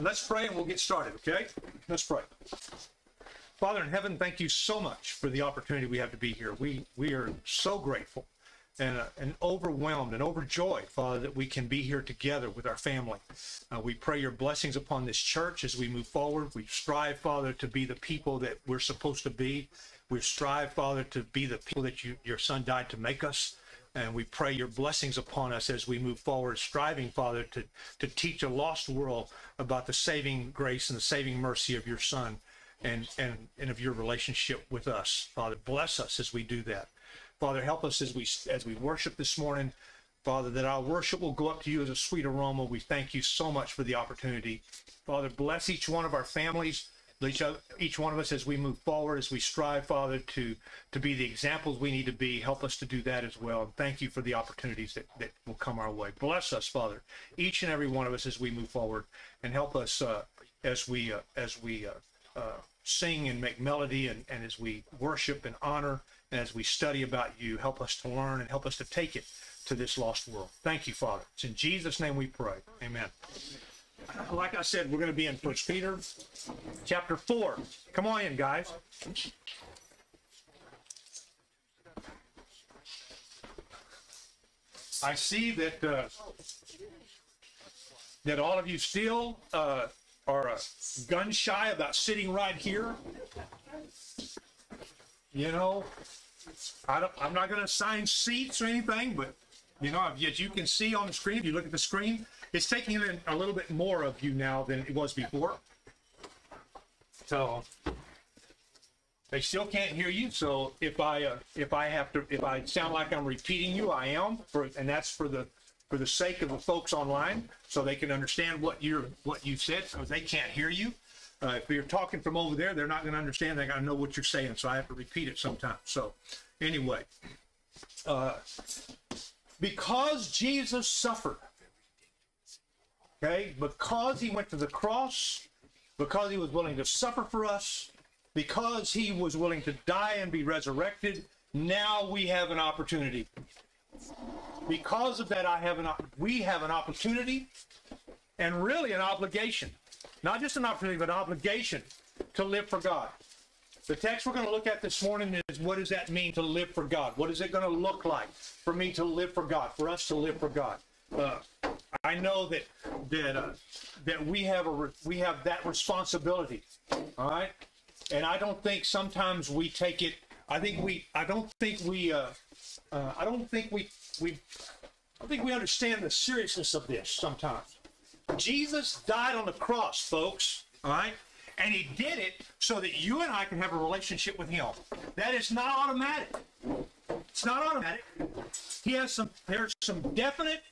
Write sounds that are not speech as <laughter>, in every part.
Let's pray and we'll get started, okay? Let's pray. Father in heaven, thank you so much for the opportunity we have to be here. We we are so grateful and, uh, and overwhelmed and overjoyed, Father, that we can be here together with our family. Uh, we pray your blessings upon this church as we move forward. We strive, Father, to be the people that we're supposed to be. We strive, Father, to be the people that you, your Son died to make us. And we pray your blessings upon us as we move forward, striving, Father, to, to teach a lost world about the saving grace and the saving mercy of your Son and, and, and of your relationship with us. Father, bless us as we do that. Father, help us as we as we worship this morning. Father, that our worship will go up to you as a sweet aroma. We thank you so much for the opportunity. Father, bless each one of our families, each, each one of us as we move forward, as we strive, Father, to, to be the examples we need to be. Help us to do that as well. And thank you for the opportunities that, that will come our way. Bless us, Father, each and every one of us as we move forward, and help us uh, as we uh, as we uh, uh, sing and make melody, and, and as we worship and honor, and as we study about you. Help us to learn and help us to take it to this lost world. Thank you, Father. It's in Jesus' name we pray. Amen. Like I said, we're going to be in First Peter chapter 4. Come on in, guys. I see that uh, that all of you still uh, are uh, gun shy about sitting right here. You know, I don't, I'm not going to assign seats or anything, but you know, as you can see on the screen, if you look at the screen, it's taking in a little bit more of you now than it was before. So they still can't hear you. So if I uh, if I have to if I sound like I'm repeating you, I am for and that's for the for the sake of the folks online, so they can understand what you're what you said, So they can't hear you. Uh, if you're talking from over there, they're not going to understand. They got to know what you're saying, so I have to repeat it sometimes. So anyway, uh, because Jesus suffered, okay, because he went to the cross, because he was willing to suffer for us, because he was willing to die and be resurrected, now we have an opportunity. Because of that, I have an we have an opportunity and really an obligation. Not just an opportunity, but an obligation to live for God. The text we're going to look at this morning is what does that mean to live for God? What is it going to look like for me to live for God, for us to live for God? Uh, I know that that uh, that we have a we have that responsibility. All right, and I don't think sometimes we take it. I think we. I don't think we. Uh, uh, I don't think we. We. I think we understand the seriousness of this sometimes. Jesus died on the cross, folks. All right. And he did it so that you and I can have a relationship with him. That is not automatic. It's not automatic. He has some, there's some definite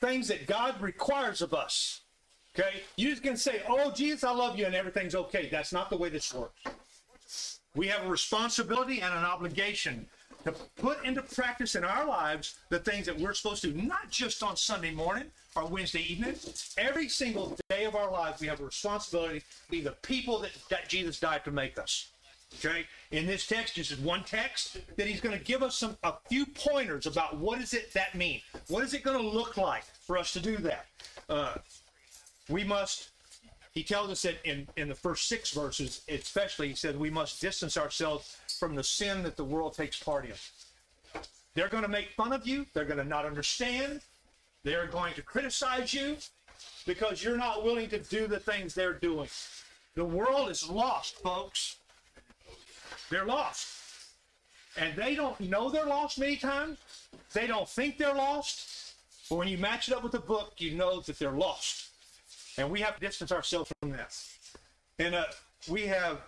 things that God requires of us. Okay? You can say, oh, Jesus, I love you, and everything's okay. That's not the way this works. We have a responsibility and an obligation to put into practice in our lives the things that we're supposed to, not just on Sunday morning or Wednesday evening. Every single day of our lives, we have a responsibility to be the people that, that Jesus died to make us. Okay, in this text, this is one text that he's going to give us some a few pointers about what is it that mean? What is it going to look like for us to do that? Uh, we must. He tells us that in in the first six verses, especially, he said we must distance ourselves from the sin that the world takes part in. They're going to make fun of you. They're going to not understand. They're going to criticize you because you're not willing to do the things they're doing. The world is lost, folks. They're lost. And they don't know they're lost many times. They don't think they're lost. But when you match it up with the book, you know that they're lost. And we have to distance ourselves from that. And uh, we have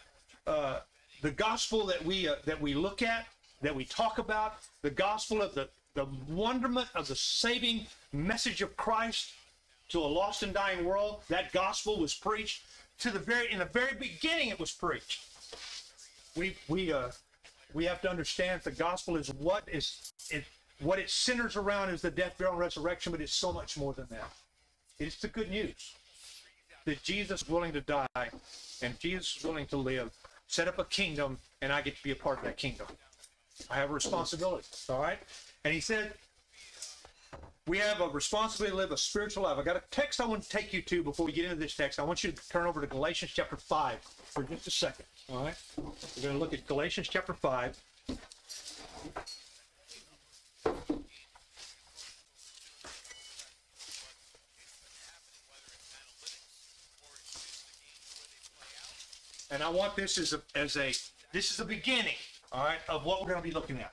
uh, the gospel that we uh, that we look at, that we talk about, the gospel of the the wonderment of the saving message of Christ to a lost and dying world. That gospel was preached to the very in the very beginning. It was preached. We we uh we have to understand the gospel is what is it what it centers around is the death, burial, and resurrection, but it's so much more than that. It's the good news that Jesus is willing to die and Jesus is willing to live, set up a kingdom, and I get to be a part of that kingdom. I have a responsibility. All right. And he said, We have a responsibility to live a spiritual life. I got a text I want to take you to before we get into this text. I want you to turn over to Galatians chapter 5 for just a second. All right? We're going to look at Galatians chapter 5. And I want this as a, as a, this is the beginning, all right, of what we're going to be looking at.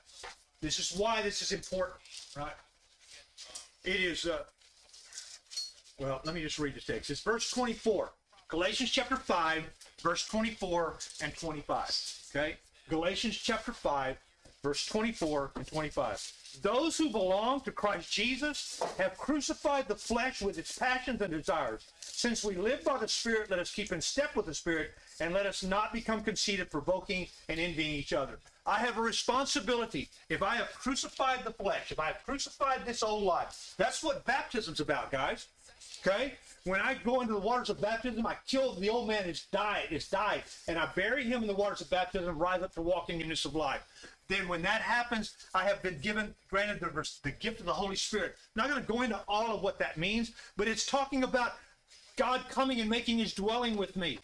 This is why this is important, right? It is, uh, well, let me just read the text. It's verse 24, Galatians chapter 5, verse 24 and 25. Okay? Galatians chapter 5, verse 24 and 25. Those who belong to Christ Jesus have crucified the flesh with its passions and desires. Since we live by the Spirit, let us keep in step with the Spirit, and let us not become conceited, provoking, and envying each other. I have a responsibility. If I have crucified the flesh, if I have crucified this old life, that's what baptism's about, guys. Okay? When I go into the waters of baptism, I kill the old man is died, is died, and I bury him in the waters of baptism, rise up to walk in newness of life. Then when that happens, I have been given, granted the, the gift of the Holy Spirit. I'm not going to go into all of what that means, but it's talking about God coming and making his dwelling with me.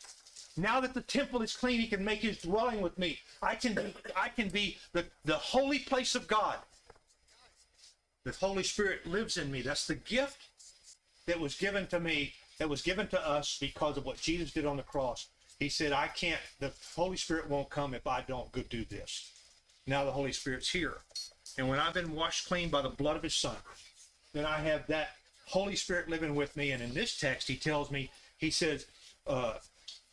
Now that the temple is clean, he can make his dwelling with me. I can be, I can be the, the holy place of God. The Holy Spirit lives in me. That's the gift that was given to me, that was given to us because of what Jesus did on the cross. He said, I can't, the Holy Spirit won't come if I don't go do this. Now the Holy Spirit's here. And when I've been washed clean by the blood of his son, then I have that Holy Spirit living with me. And in this text, he tells me, he says, uh,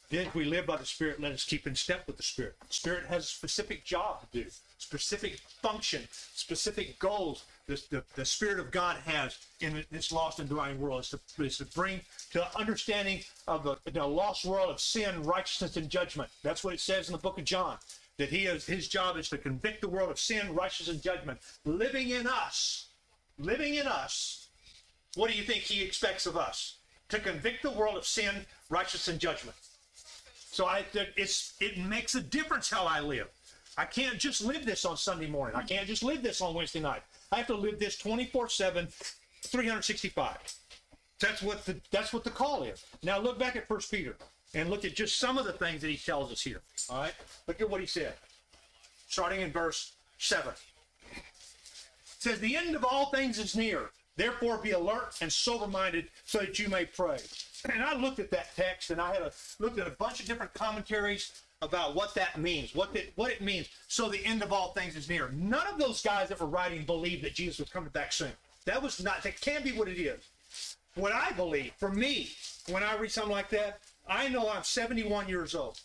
then if we live by the Spirit, let us keep in step with the Spirit. The Spirit has a specific job to do, specific function, specific goals. The, the, the Spirit of God has in this lost and dying world is to, is to bring to understanding of the, the lost world of sin, righteousness, and judgment. That's what it says in the book of John. That he is, his job is to convict the world of sin, righteousness, and judgment. Living in us, living in us. What do you think he expects of us? To convict the world of sin, righteousness, and judgment. So I, it's it makes a difference how I live. I can't just live this on Sunday morning. I can't just live this on Wednesday night. I have to live this 24/7, 365. That's what the that's what the call is. Now look back at First Peter and look at just some of the things that he tells us here. All right, look at what he said, starting in verse seven. It says, "The end of all things is near. Therefore, be alert and sober-minded, so that you may pray." And I looked at that text, and I had a, looked at a bunch of different commentaries about what that means, what that, what it means. So the end of all things is near. None of those guys that were writing believed that Jesus was coming back soon. That was not. That can't be what it is. What I believe, for me, when I read something like that, I know I'm 71 years old.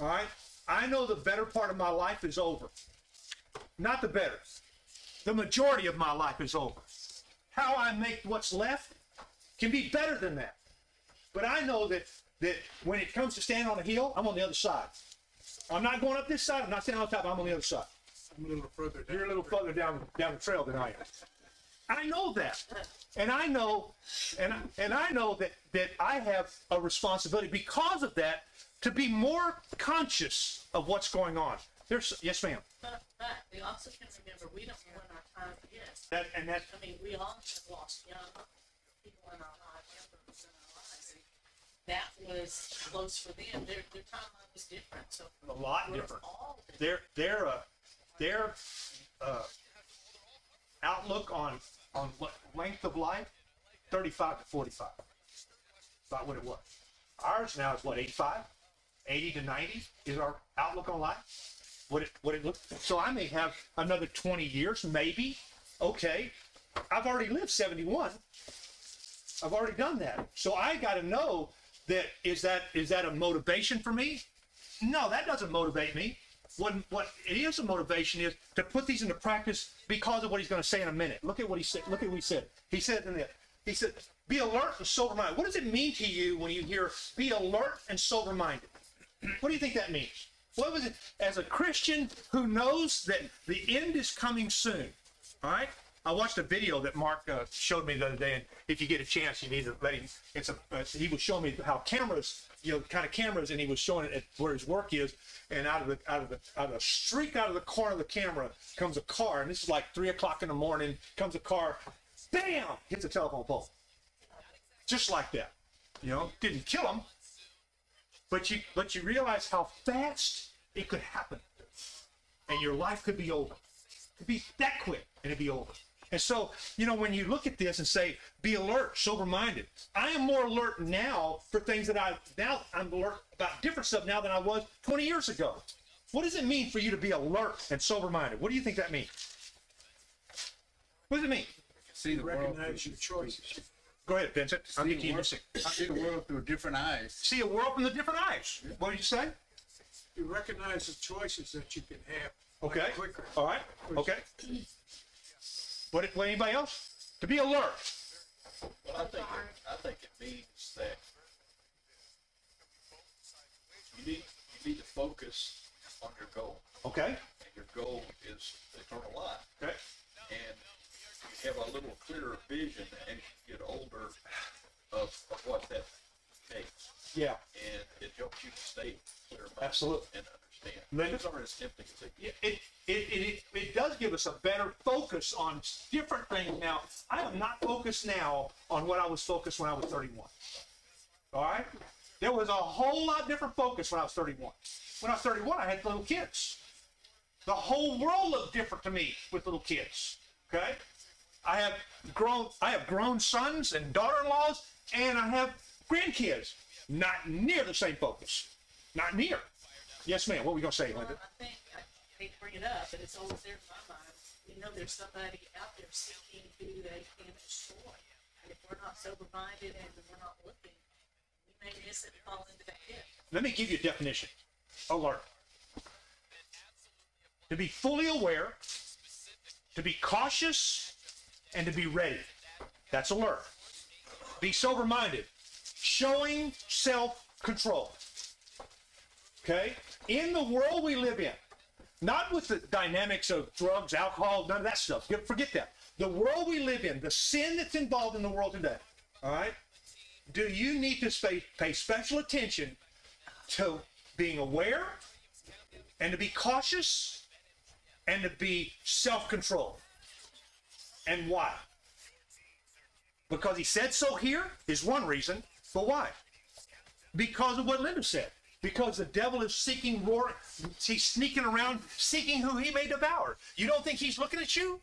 All right, I know the better part of my life is over. Not the better. The majority of my life is over. How I make what's left can be better than that. But I know that that when it comes to standing on a hill, I'm on the other side. I'm not going up this side. I'm not standing on top. I'm on the other side. I'm a little further down. You're a little further down down the trail than I am. I know that, and I know, and I, and I know that that I have a responsibility because of that to be more conscious of what's going on. There's yes, ma'am. But, but we also can remember, we don't know when our time is. That and that I mean, we all have lost young people in our lives, members in our lives. and That was close for them. Their, their timeline was different, so. a lot we're different. all different. their their uh, their uh, outlook on on length of life 35 to 45 about what it was ours now is what 85 80 to 90 is our outlook on life what it what it looks so i may have another 20 years maybe okay i've already lived 71 i've already done that so i got to know that is that is that a motivation for me no, that doesn't motivate me. What what it is a motivation is to put these into practice because of what he's going to say in a minute. Look at what he said. Look at what he said. He said in the he said, "Be alert and sober minded." What does it mean to you when you hear "be alert and sober minded"? What do you think that means? What was it as a Christian who knows that the end is coming soon? All right. I watched a video that Mark uh, showed me the other day, and if you get a chance, you need to let him. It's a. Uh, he was showing me how cameras, you know, kind of cameras, and he was showing it where his work is, and out of the out of the out of a streak out of the corner of the camera comes a car, and this is like three o'clock in the morning. Comes a car, bam, hit a telephone pole. Just like that. You know, didn't kill him, but you but you realize how fast it could happen, and your life could be over. It could be that quick, and it'd be over. And so, you know, when you look at this and say, be alert, sober minded, I am more alert now for things that I now I'm alert about different stuff now than I was 20 years ago. What does it mean for you to be alert and sober minded? What do you think that means? What does it mean? See the world. Your choices. Go ahead, Vincent. I'm See getting the you world, to see the world through different eyes. see a world from the different eyes. What did you say? You recognize the choices that you can have. Okay. Quicker. All right. Okay. <clears throat> What, what anybody else? To be alert. Well, I think, it- I think it means that you need, you need to focus on your goal. Okay. And your goal is eternal life. Okay. And you have a little clearer vision as you get older of, of what that takes. Yeah. And it helps you to stay clear. Absolutely. And understand. Linda? Things aren't as tempting as it, it, it, it does give us a better focus on different things now. I am not focused now on what I was focused when I was 31. All right? There was a whole lot different focus when I was 31. When I was 31, I had little kids. The whole world looked different to me with little kids. Okay? I have grown I have grown sons and daughter-in-laws and I have grandkids. Not near the same focus. Not near. Yes, ma'am. What were we gonna say, Well, Linda? I think, I hate to bring it up, but it's always there in my mind. You know, there's somebody out there seeking who they can destroy. And if we're not sober minded and we're not looking, we may miss it and fall into that pit. Let me give you a definition. Alert. To be fully aware, to be cautious, and to be ready. That's alert. Be sober minded, showing self control. Okay? In the world we live in, not with the dynamics of drugs, alcohol, none of that stuff. Forget that. The world we live in, the sin that's involved in the world today, all right? Do you need to pay, special attention to being aware and to be cautious and to be self-controlled. And why? Because he said so here is one reason, but why? Because of what Linda said. Because the devil is seeking roar, he's sneaking around, seeking who he may devour. You don't think he's looking at you?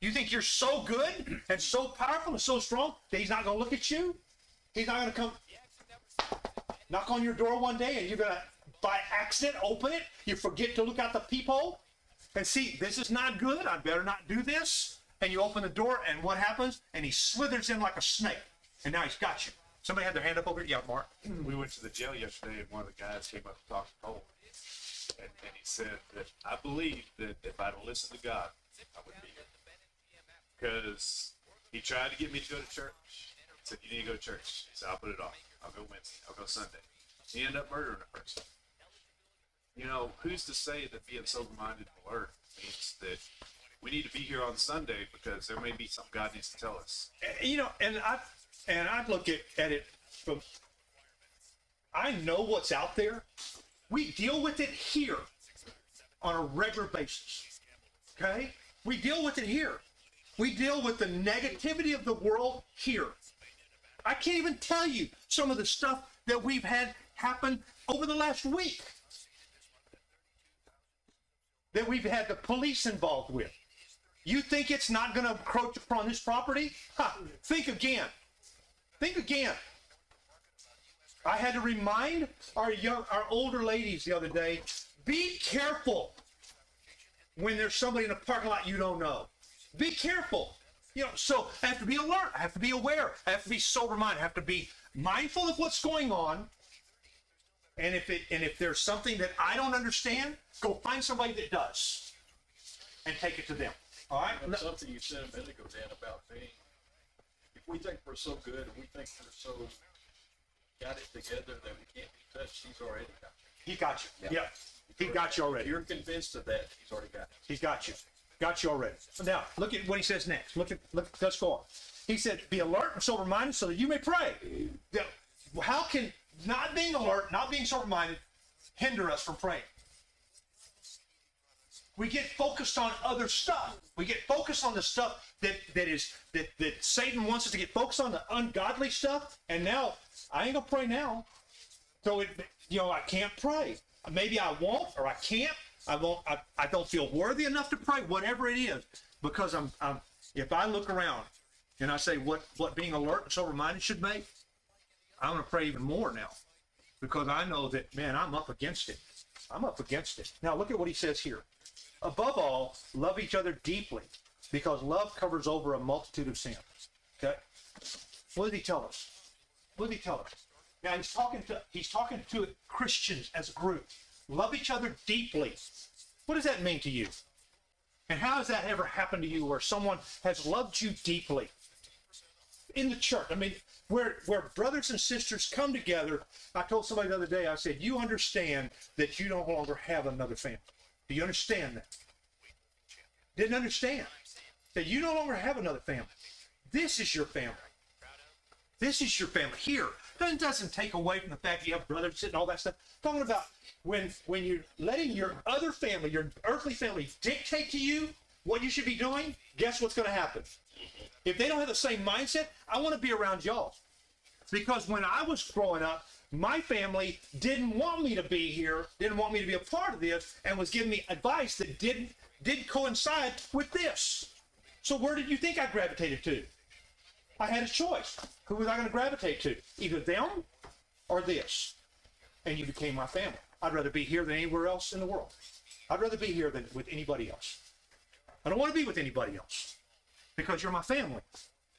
You think you're so good and so powerful and so strong that he's not going to look at you? He's not going to come knock on your door one day and you're gonna by accident open it? You forget to look out the peephole? And see this is not good. I better not do this. And you open the door and what happens? And he slithers in like a snake. And now he's got you somebody had their hand up over here yeah mark we went to the jail yesterday and one of the guys came up to talk to Cole. And, and he said that I believe that if I'd listened to God, I would be here. Because he tried to get me to go to church. He said, You need to go to church. He said, I'll put it off. I'll go Wednesday. I'll go Sunday. He ended up murdering a person. You know, who's to say that being sober minded and alert means that we need to be here on Sunday because there may be something God needs to tell us. Eh, you know and i and i look at, at it from i know what's out there. We deal with it here on a regular basis okay? We deal with it here. We deal with the negativity of the world here. I can't even tell you some of the stuff that we've had happen over the last week that we've had the police involved with. You think it's not going to encroach upon this property? Ha, think again. Think again. I had to remind our young, our older ladies the other day, be careful when there's somebody in a parking lot you don't know. Be careful. You know, so I have to be alert. I have to be aware. I have to be sober minded. I have to be mindful of what's going on. And if it and if there's something that I don't understand, go find somebody that does and take it to them. All right? And something you said a minute ago, Dan, about being, we think we're so good and we think we're so got it together that we can't be touched, he's already got you. He got you. Yeah. He got you If already. you're convinced of that, he's already got you. He's got you. Got you already. Now, look at what he says next. Look at, look, let's go on. He said, be alert and sober minded so that you may pray. Now, how can not being alert, not being sober minded, hinder us from praying? We get focused on other stuff. We get focused on the stuff that, that is that, that Satan wants us to get focused on the ungodly stuff. And now I ain't gonna pray now. So it you know, I can't pray. Maybe I won't or I can't. I won't I, I don't feel worthy enough to pray, whatever it is. Because I'm I'm if I look around and I say what what being alert and sober minded should make, I'm gonna pray even more now. Because I know that man, I'm up against it. I'm up against it. Now look at what he says here. Above all, love each other deeply, because love covers over a multitude of sins. Okay? What did he tell us? What did he tell us? Now he's talking to he's talking to Christians as a group. Love each other deeply. What does that mean to you? And how has that ever happened to you where someone has loved you deeply? In the church. I mean, where where brothers and sisters come together. I told somebody the other day, I said, you understand that you no longer have another family. Do you understand that? Didn't understand that you no longer have another family. This is your family. This is your family here. That doesn't take away from the fact that you have brothers and all that stuff. talking about when when you're letting your other family, your earthly family, dictate to you what you should be doing. Guess what's going to happen? If they don't have the same mindset, I want to be around y'all. Because when I was growing up, my family didn't want me to be here, didn't want me to be a part of this, and was giving me advice that didn't didn't coincide with this. So where did you think I gravitated to? I had a choice. Who was I going to gravitate to? Either them or this. And you became my family. I'd rather be here than anywhere else in the world. I'd rather be here than with anybody else. I don't want to be with anybody else because you're my family.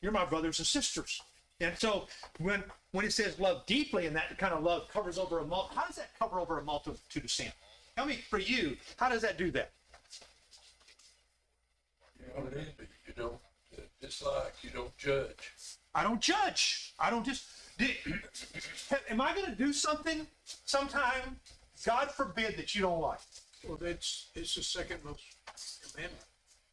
You're my brothers and sisters. And so when when it says love deeply and that kind of love covers over a mul, how does that cover over a multitude of sin? Tell me for you, how does that do that? You know, you don't dislike, you don't judge. I don't judge. I don't just. Did, <clears throat> am I going to do something sometime? God forbid that you don't like. Well, that's, it's the second most commandment.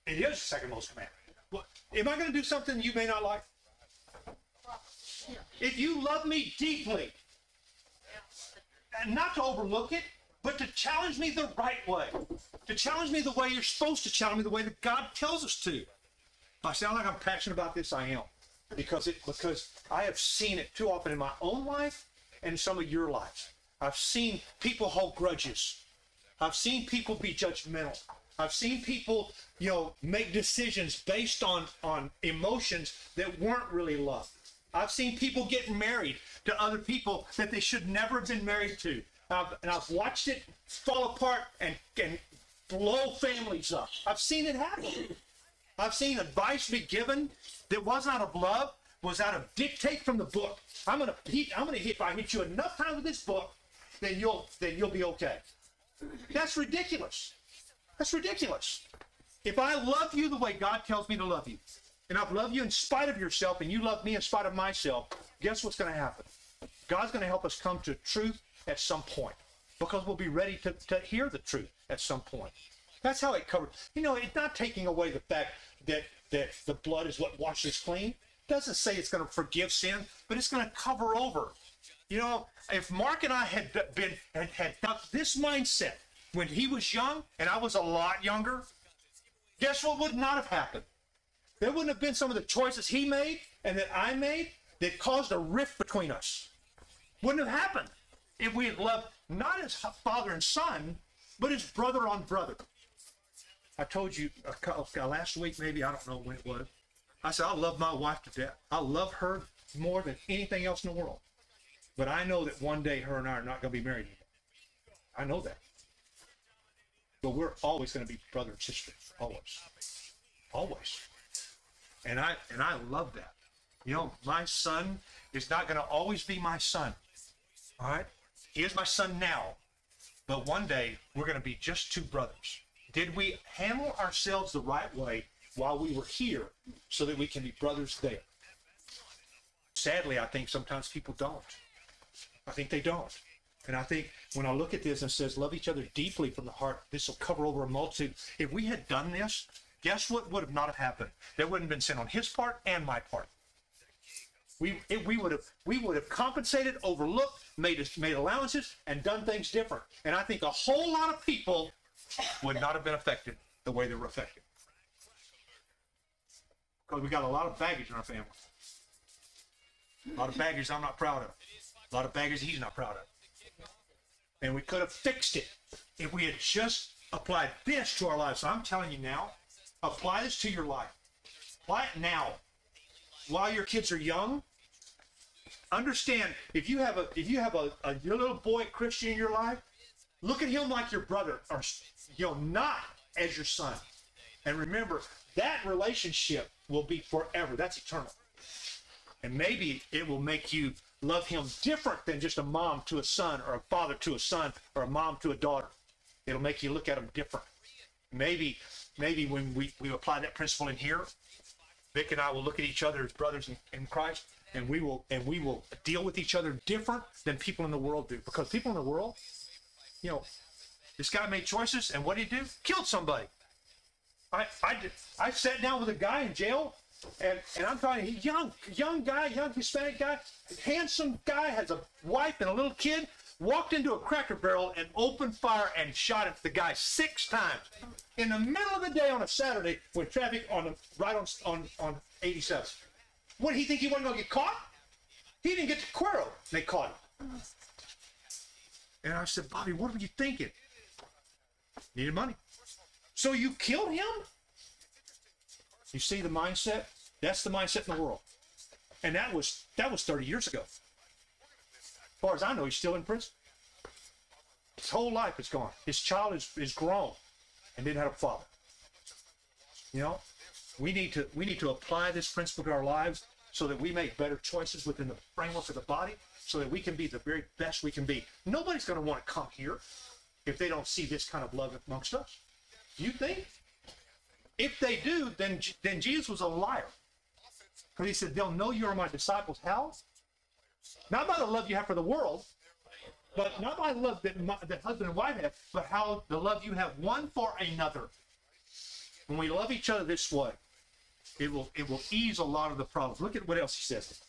It is the second most commandment. What, am I going to do something you may not like? If you love me deeply, and not to overlook it, but to challenge me the right way, to challenge me the way you're supposed to challenge me, the way that God tells us to. If I sound like I'm passionate about this, I am, because it because I have seen it too often in my own life and some of your lives. I've seen people hold grudges. I've seen people be judgmental. I've seen people, you know, make decisions based on on emotions that weren't really love. I've seen people get married to other people that they should never have been married to. I've, and I've watched it fall apart and, and blow families up. I've seen it happen. I've seen advice be given that wasn't out of love, was out of dictate from the book. I'm gonna hit, I'm gonna hit, if I hit you enough times with this book, then you'll then you'll be okay. That's ridiculous. That's ridiculous. If I love you the way God tells me to love you, and I've loved you in spite of yourself, and you love me in spite of myself, guess what's going to happen? God's going to help us come to truth at some point because we'll be ready to, to hear the truth at some point. That's how it covers. You know, it's not taking away the fact that that the blood is what washes clean. It doesn't say it's going to forgive sin, but it's going to cover over. You know, if Mark and I had been had, had this mindset when he was young and I was a lot younger, guess what would not have happened? There wouldn't have been some of the choices he made and that I made that caused a rift between us. Wouldn't have happened if we had loved not as father and son, but as brother on brother. I told you uh, last week, maybe I don't know when it was. I said I love my wife to death. I love her more than anything else in the world. But I know that one day her and I are not going to be married anymore. I know that. But we're always going to be brother and sister. Always. Always. And I and I love that. You know, my son is not going to always be my son. All right? He is my son now. But one day we're going to be just two brothers. Did we handle ourselves the right way while we were here so that we can be brothers there? Sadly, I think sometimes people don't. I think they don't. And I think when I look at this and says, love each other deeply from the heart, this will cover over a multitude. If we had done this, guess what would have not have happened? There wouldn't have been sin on his part and my part. We, it, we would have we would have compensated, overlooked, made made allowances, and done things different. And I think a whole lot of people would not have been affected the way they were affected. Because we got a lot of baggage in our family. A lot of baggage I'm not proud of. A lot of baggage he's not proud of. And we could have fixed it if we had just applied this to our lives. So I'm telling you now, apply this to your life. Apply it now. While your kids are young, understand if you have a if you have a, a little boy Christian in your life, look at him like your brother, or you know, not as your son. And remember, that relationship will be forever. That's eternal. And maybe it will make you love him different than just a mom to a son, or a father to a son, or a mom to a daughter. It'll make you look at him different. Maybe, maybe when we, we apply that principle in here, Vic and I will look at each other as brothers in, in Christ, and we will and we will deal with each other different than people in the world do. Because people in the world, you know, this guy made choices, and what did he do? Killed somebody. I I I sat down with a guy in jail, and and I'm talking young young guy, young Hispanic guy, handsome guy, has a wife and a little kid. Walked into a Cracker Barrel and opened fire and shot at the guy six times in the middle of the day on a Saturday with traffic on the right on on on 87. What did he think he wasn't to get caught? He didn't get to Cuero. They caught him. And I said, Bobby, what were you thinking? Needed money. So you killed him? You see the mindset? That's the mindset in the world. And that was that was 30 years ago. Far as I know, he's still in prison. His whole life is gone. His child is, is grown and didn't have a father. You know, we need to we need to apply this principle to our lives so that we make better choices within the framework of the body, so that we can be the very best we can be. Nobody's going to want to come here if they don't see this kind of love amongst us. You think? If they do, then then Jesus was a liar. Because he said, They'll know you are my disciples. How? Not by the love you have for the world, but not by the love that, my, that husband and wife have, but how the love you have one for another. When we love each other this way, it will it will ease a lot of the problems. Look at what else he says.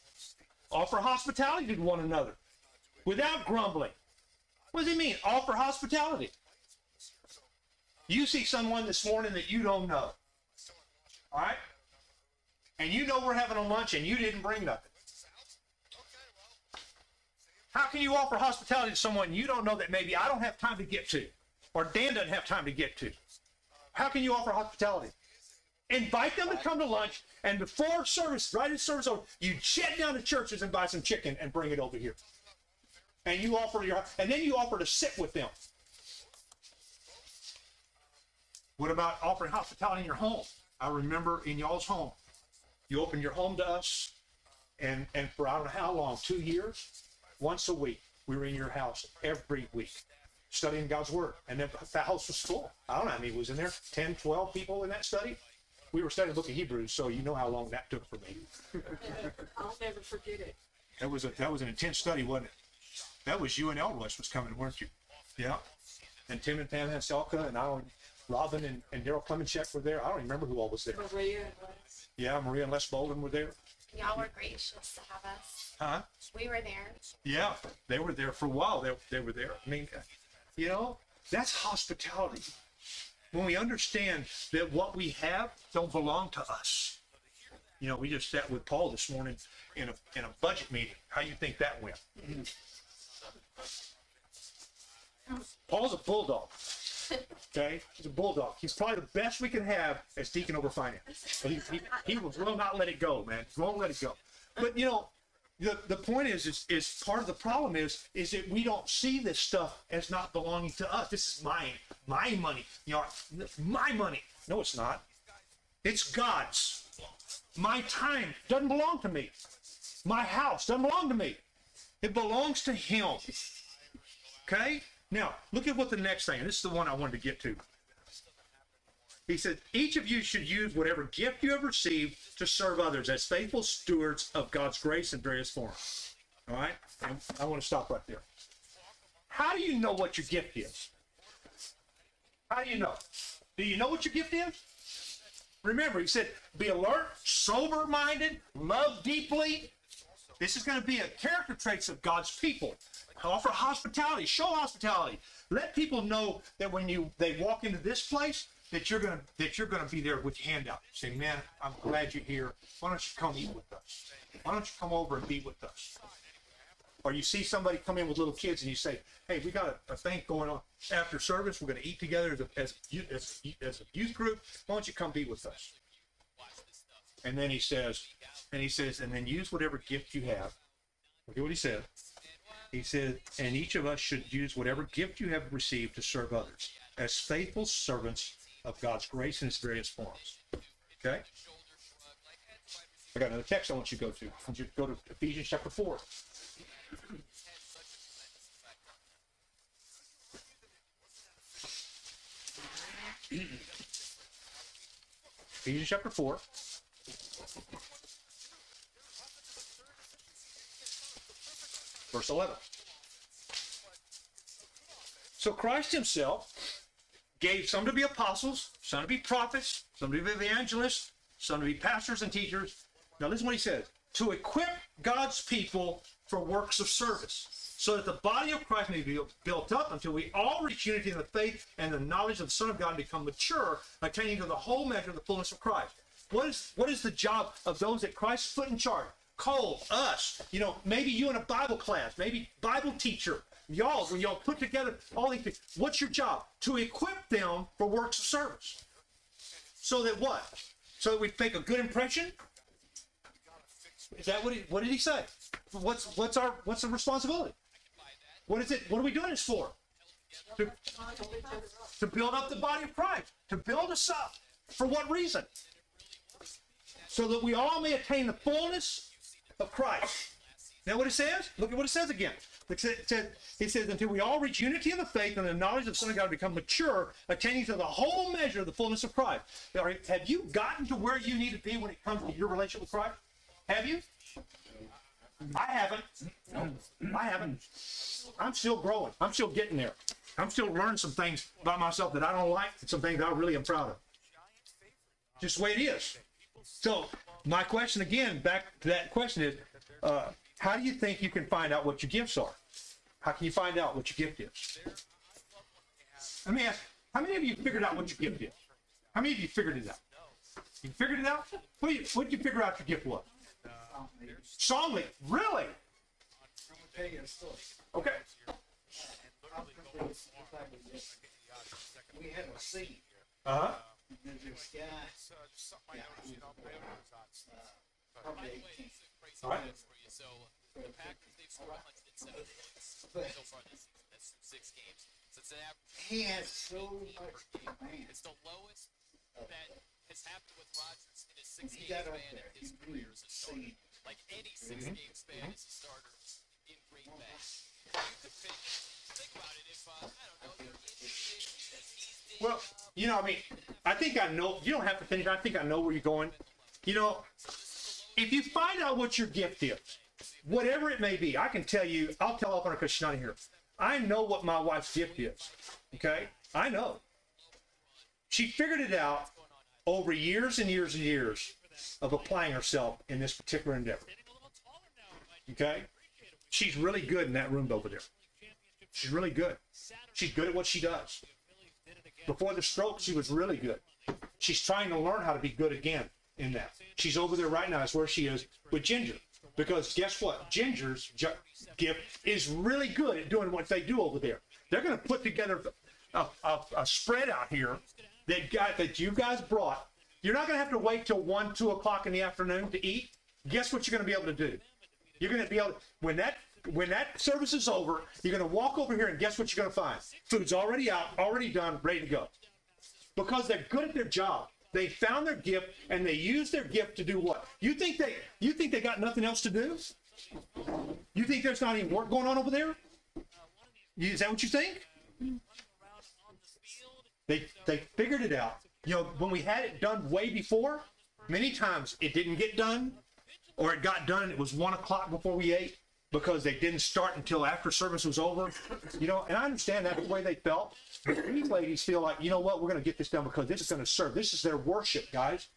Offer hospitality to one another without grumbling. What does he mean? Offer hospitality. You see someone this morning that you don't know. All right? And you know we're having a lunch and you didn't bring nothing. How can you offer hospitality to someone you don't know that maybe I don't have time to get to, or Dan doesn't have time to get to? How can you offer hospitality? Invite them to come to lunch, and before service, right as service over, you jet down to Church's and buy some chicken and bring it over here. And you offer your, and then you offer to sit with them. What about offering hospitality in your home? I remember in y'all's home, you opened your home to us, and and for I don't know how long, two years, once a week, we were in your house every week studying God's Word. And then that house was full. I don't know how many was in there 10, 12 people in that study. We were studying the book of Hebrews, so you know how long that took for me. <laughs> I'll never forget it. That was a that was an intense study, wasn't it? That was you and Elrush was coming, weren't you? Yeah. And Tim and Pam Hanselka and I don't Robin and, and Daryl Clemenchek were there. I don't remember who all was there. Maria and Yeah, Maria and Les Bolden were there. Y'all were gracious to have us. Huh? We were there. Yeah, they were there for a while. They, they were there. I mean, you know, that's hospitality. When we understand that what we have don't belong to us. You know, we just sat with Paul this morning in a in a budget meeting. How you think that went? Mm-hmm. Paul's a bulldog. Okay, he's a bulldog. He's probably the best we can have as deacon over finance. But he, he, he will not let it go, man. He won't let it go. But you know, the, the point is, is is part of the problem is is that we don't see this stuff as not belonging to us. This is mine, my money. You know, my money. No, it's not. It's God's. My time doesn't belong to me. My house doesn't belong to me. It belongs to Him. Okay. Now look at what the next thing. This is the one I wanted to get to. He said, each of you should use whatever gift you have received to serve others as faithful stewards of God's grace in various forms. All right? And I want to stop right there. How do you know what your gift is? How do you know? Do you know what your gift is? Remember, he said, be alert, sober minded, love deeply. This is going to be a character traits of God's people. Offer hospitality, show hospitality. Let people know that when you they walk into this place, that you're gonna that you're gonna be there with your hand out. Say, man, I'm glad you're here. Why don't you come eat with us? Why don't you come over and be with us? Or you see somebody come in with little kids and you say, hey, we got a, a thing going on after service. We're going to eat together as a, as, a as, as a youth group. Why don't you come be with us? And then he says, and he says, and then use whatever gift you have. Look at what he said. He said, and each of us should use whatever gift you have received to serve others as faithful servants of God's grace in its various forms. Okay? I got another text I want you to go to. I want you to go to Ephesians chapter 4. Ephesians chapter 4. Verse 11. So Christ himself gave some to be apostles, some to be prophets, some to be evangelists, some to be pastors and teachers. Now listen what he says. To equip God's people for works of service, so that the body of Christ may be built up until we all reach unity in the faith and the knowledge of the Son of God and become mature, attaining to the whole measure of the fullness of Christ. What is what is the job of those that Christ put in charge? Cole, us, you know, maybe you in a Bible class, maybe Bible teacher, y'all, when y'all put together all these things. What's your job? To equip them for works of service. So that what? So that we make a good impression? Is that what he, what did he say? What's what's our what's the responsibility? What is it? What are we doing this for? To, to build up the body of Christ. To build us up. For what reason? So that we all may attain the fullness of Christ. Now what it says? Look at what it says again. It says, it says, until we all reach unity in the faith and the knowledge of the Son of God become mature, attaining to the whole measure of the fullness of Christ. Have you gotten to where you need to be when it comes to your relationship with Christ? Have you? I haven't. I haven't. I'm still growing. I'm still getting there. I'm still learning some things about myself that I don't like and some things I really am proud of. Just the way it is. So my question again, back to that question is, uh, how do you think you can find out what your gifts are? How can you find out what your gift is? Let me ask, how many of you figured out what your gift is? How many of you figured it out? You figured it out? What did you, you figure out your gift was? Song. Really? Okay. We had a seat, Uh huh. and this guy. Yeah, he was, uh, probably 18. All right. So the Packers, they've scored 107 points But so far this season. That's through six games. So it's an average he had so much command. It's the lowest that has happened with Rodgers in his six-game span of his career as a starter. Like any 6 game span as a starter in Green Bay. You could pick, think about it if, uh, I don't know, you're interested, Well, you know, I mean, I think I know. You don't have to finish. I think I know where you're going. You know, if you find out what your gift is, whatever it may be, I can tell you. I'll tell off on her because here. I know what my wife's gift is. Okay, I know. She figured it out over years and years and years of applying herself in this particular endeavor. Okay, she's really good in that room over there. She's really good. She's good at what she does. Before the stroke, she was really good. She's trying to learn how to be good again in that. She's over there right now. That's where she is with Ginger. Because guess what? Ginger's gift is really good at doing what they do over there. They're going to put together a, a, a spread out here that got that you guys brought. You're not going to have to wait till one, two o'clock in the afternoon to eat. Guess what you're going to be able to do? You're going to be able to, when that when that service is over, you're going to walk over here and guess what you're going to find? Food's already out, already done, ready to go. Because they're good at their job. They found their gift and they used their gift to do what? You think they you think they got nothing else to do? You think there's not any work going on over there? Is that what you think? They they figured it out. You know, when we had it done way before, many times it didn't get done, or it got done and it was one o'clock before we ate because they didn't start until after service was over. You know, and I understand that's the way they felt. These ladies feel like, you know what, we're going to get this done because this is going to serve. This is their worship, guys.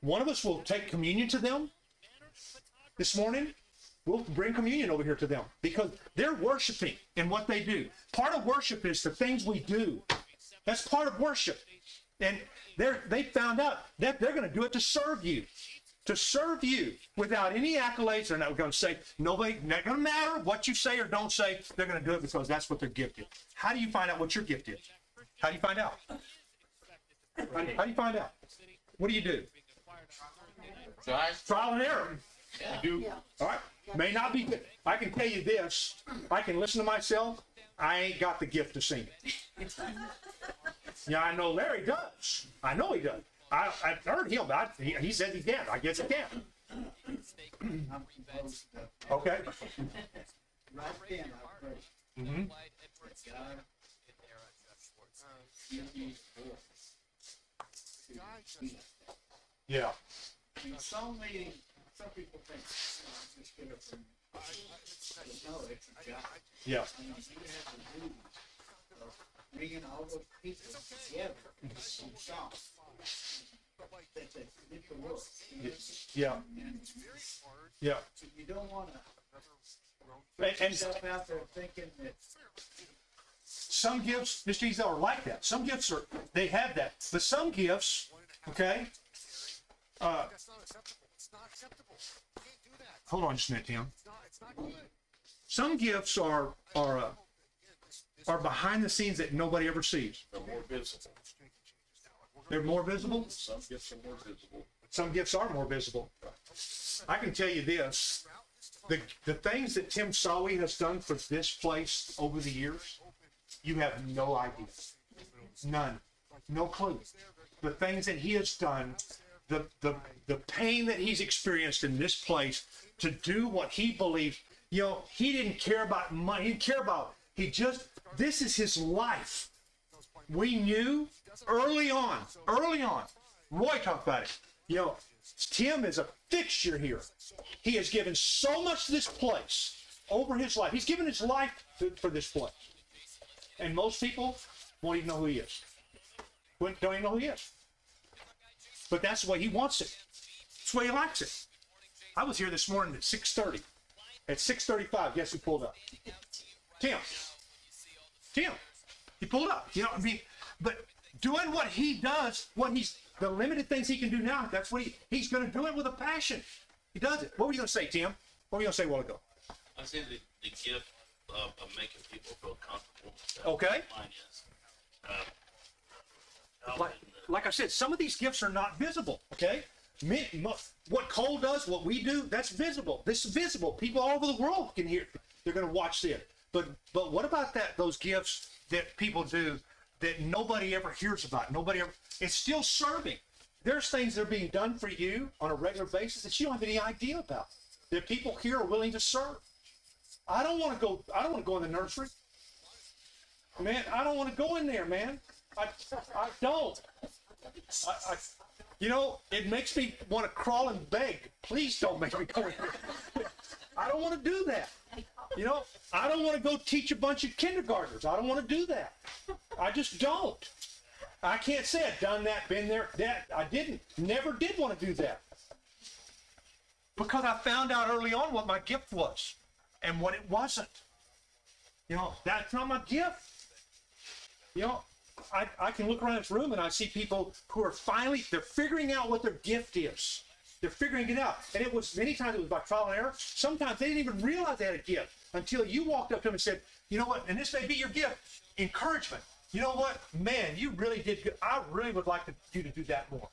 One of us will take communion to them this morning, we'll bring communion over here to them because they're worshiping in what they do. Part of worship is the things we do. That's part of worship. And they're, they found out that they're going to do it to serve you. To serve you without any accolades. And they're not going to say, nobody, not going to matter what you say or don't say. They're going to do it because that's what their gift is. How do you find out what your gift is? How do you find out? How do you, find out? What do you do? Trial and error. You do. All right. May not be good. I can tell you this. I can listen to myself. I ain't got the gift of singing. Yeah, I know Larry does. I know he does. I, I've heard. I, he, he said he can. I guess he can. Okay. Mhm. Yeah. Some meeting, some people think, "Oh, just no, it's a job. Yeah. To bringing all those people together in song. That the work. Yeah. Yeah. So you don't wanna And, put and yourself out there thinking that some gifts, Mr. Ezel, are like that. Some gifts are, they have that. But some gifts, okay? Uh, That's not acceptable. It's not acceptable. You can't do that. hold on just a minute, Tim. It's not, it's not good. Some gifts are, are, uh, are behind the scenes that nobody ever sees. They're more visible. They're more visible. Some gifts are more visible. Some gifts are more visible. I can tell you this, the, the things that Tim Sawi has done for this place over the years, you have no idea. None. No clue. The things that he has done, the, the, the pain that he's experienced in this place to do what he believes, you know, he didn't care about money. He didn't care about, he just, this is his life. We knew early on, early on, Roy talked about it. You know, Tim is a fixture here. He has given so much to this place over his life. He's given his life to, for this place. And most people won't even know who he is. Don't even know who he is. But that's the way he wants it. That's the way he likes it. I was here this morning at 6.30. At 6.35, guess who pulled up? Tim. Tim. He pulled up. You know, what I mean, but doing what he does, what he's the limited things he can do now, that's what he he's gonna do it with a passion. He does it. What were you gonna say, Tim? What were you gonna say a while ago? I say the, the gift of, of making people feel comfortable. Okay. Mine is. Um, Like, like I said, some of these gifts are not visible. Okay. Me, what Cole does, what we do, that's visible. This is visible. People all over the world can hear. They're going to watch this. But but what about that? Those gifts that people do that nobody ever hears about. Nobody ever. It's still serving. There's things that are being done for you on a regular basis that you don't have any idea about. That people here are willing to serve. I don't want to go. I don't want to go in the nursery. Man, I don't want to go in there, man. I, I don't. I, I, you know, it makes me want to crawl and beg. Please don't make me go in there. I don't want to do that. You know, I don't want to go teach a bunch of kindergartners. I don't want to do that. I just don't. I can't say I've done that, been there, that. I didn't. Never did want to do that. Because I found out early on what my gift was and what it wasn't. You know, that's not my gift. You know, I, I can look around this room and I see people who are finally, they're figuring out what their gift is. They're figuring it out. And it was, many times it was by trial and error. Sometimes they didn't even realize they had a gift until you walked up to them and said, you know what, and this may be your gift, encouragement. You know what, man, you really did good. I really would like to, you to do that more.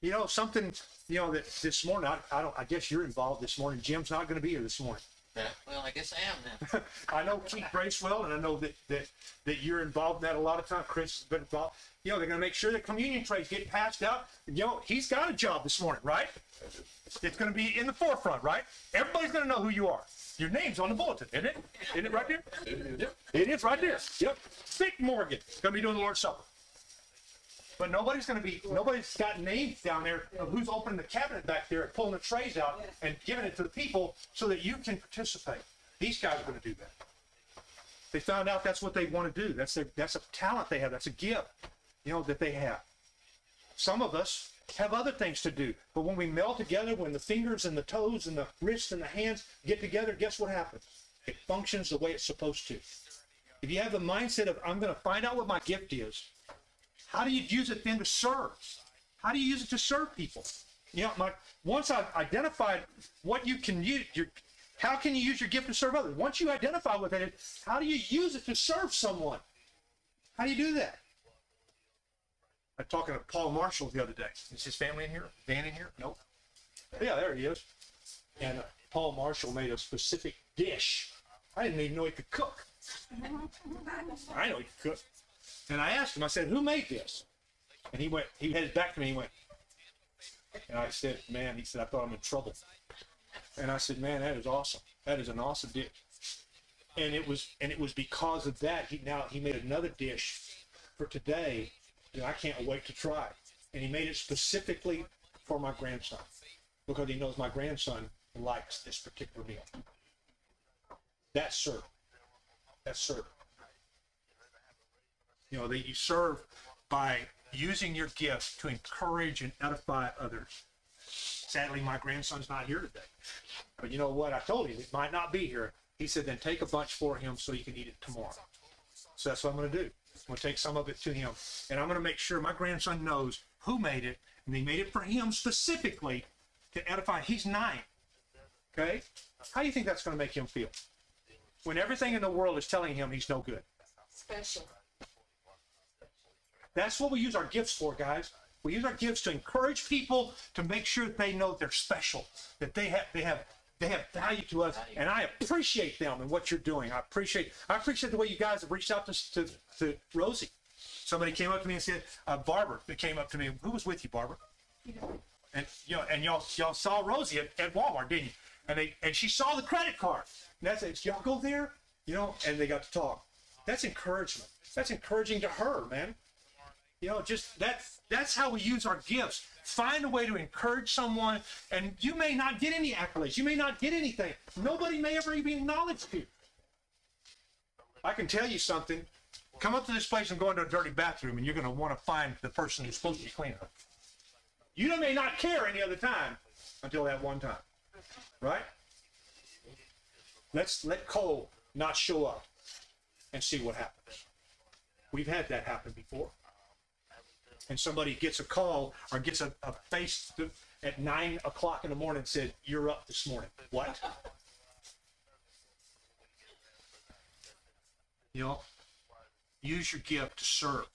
You know, something, you know, that this morning, I, I don't, I guess you're involved this morning. Jim's not going to be here this morning. Yeah, well, I guess I am then. <laughs> I know Keith Bracewell, and I know that, that, that you're involved in that a lot of time. Chris has been involved. You know, they're gonna make sure that communion trays get passed out. You know, he's got a job this morning, right? It's gonna be in the forefront, right? Everybody's gonna know who you are. Your name's on the bulletin, isn't it? Isn't it right there? Yep. It is right there. Yep. Vic Morgan is gonna be doing the Lord's Supper. But nobody's gonna be, nobody's got names down there of who's opening the cabinet back there and pulling the trays out and giving it to the people so that you can participate. These guys are gonna do that. They found out that's what they want to do. That's their, that's a talent they have. That's a gift, you know, that they have. some of us have other things to do. But when we meld together, when the fingers and the toes and the wrists and the hands get together, guess what happens? It functions the way it's supposed to. If you have the mindset of, I'm going to find out what my gift is, how do you use it then to serve? How do you use it to serve people? You know, my, once I've identified what you can use, your, how can you use your gift to serve others? Once you identify with it, how do you use it to serve someone? How do you do that? I'm talking to Paul Marshall the other day. Is his family in here? Van in here? Nope. Yeah, there he is. And uh, Paul Marshall made a specific dish. I didn't even know he could cook. <laughs> I know he could cook. And I asked him, I said, who made this? And he went, he headed back to me, he went, and I said, man, he said, I thought I'm in trouble. And I said, man, that is awesome. That is an awesome dish. And it was, and it was because of that, he now, he made another dish for today that I can't wait to try. And he made it specifically for my grandson because he knows my grandson likes this particular meal. That's serve. That's serve. You know, that you serve by using your gift to encourage and edify others. Sadly, my grandson's not here today. But you know what? I told him it might not be here. He said, then take a bunch for him so you can eat it tomorrow. So that's what I'm going to do. I'm going to take some of it to him. And I'm going to make sure my grandson knows who made it. And they made it for him specifically to edify. He's nine. Okay? How do you think that's going to make him feel? When everything in the world is telling him he's no good. Special. That's what we use our gifts for, guys. We use our gifts to encourage people to make sure that they know they're special, that they have they have they have value to us, and I appreciate them and what you're doing. I appreciate I appreciate the way you guys have reached out to to, to Rosie. Somebody came up to me and said, uh, Barbara, that came up to me. Who was with you, Barbara? And you know, and y'all y'all saw Rosie at, at Walmart, didn't you? And they and she saw the credit card. And that's it. Y'all go there, you know, and they got to talk. That's encouragement. That's encouraging to her, man. You know, just that's that's how we use our gifts. Find a way to encourage someone, and you may not get any accolades. You may not get anything. Nobody may ever even acknowledge you. I can tell you something. Come up to this place and go into a dirty bathroom, and you're going to want to find the person who's supposed to be cleaning. You may not care any other time until that one time, right? Let's let Cole not show up and see what happens. We've had that happen before and somebody gets a call or gets a, a face to, at nine o'clock in the morning and said, You're up this morning. What? You know, use your gift to serve,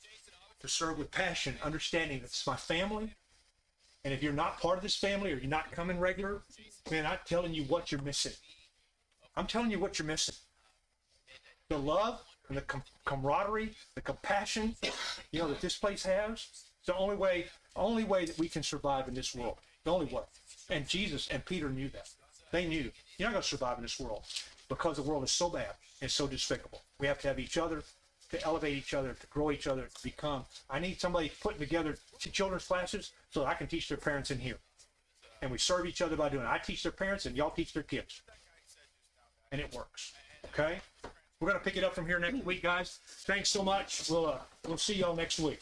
to serve with passion, understanding that it's my family. And if you're not part of this family or you're not coming regular, man, I'm telling you what you're missing. I'm telling you what you're missing. The love and the com- camaraderie, the compassion, you know, that this place has. It's the only way, only way that we can survive in this world. The only way. And Jesus and Peter knew that. They knew you're not going to survive in this world because the world is so bad and so despicable. We have to have each other to elevate each other, to grow each other, to become. I need somebody putting together children's classes so that I can teach their parents in here. And we serve each other by doing it. I teach their parents and y'all teach their kids. And it works. Okay? We're going to pick it up from here next week, guys. Thanks so much. We'll, uh, we'll see y'all next week.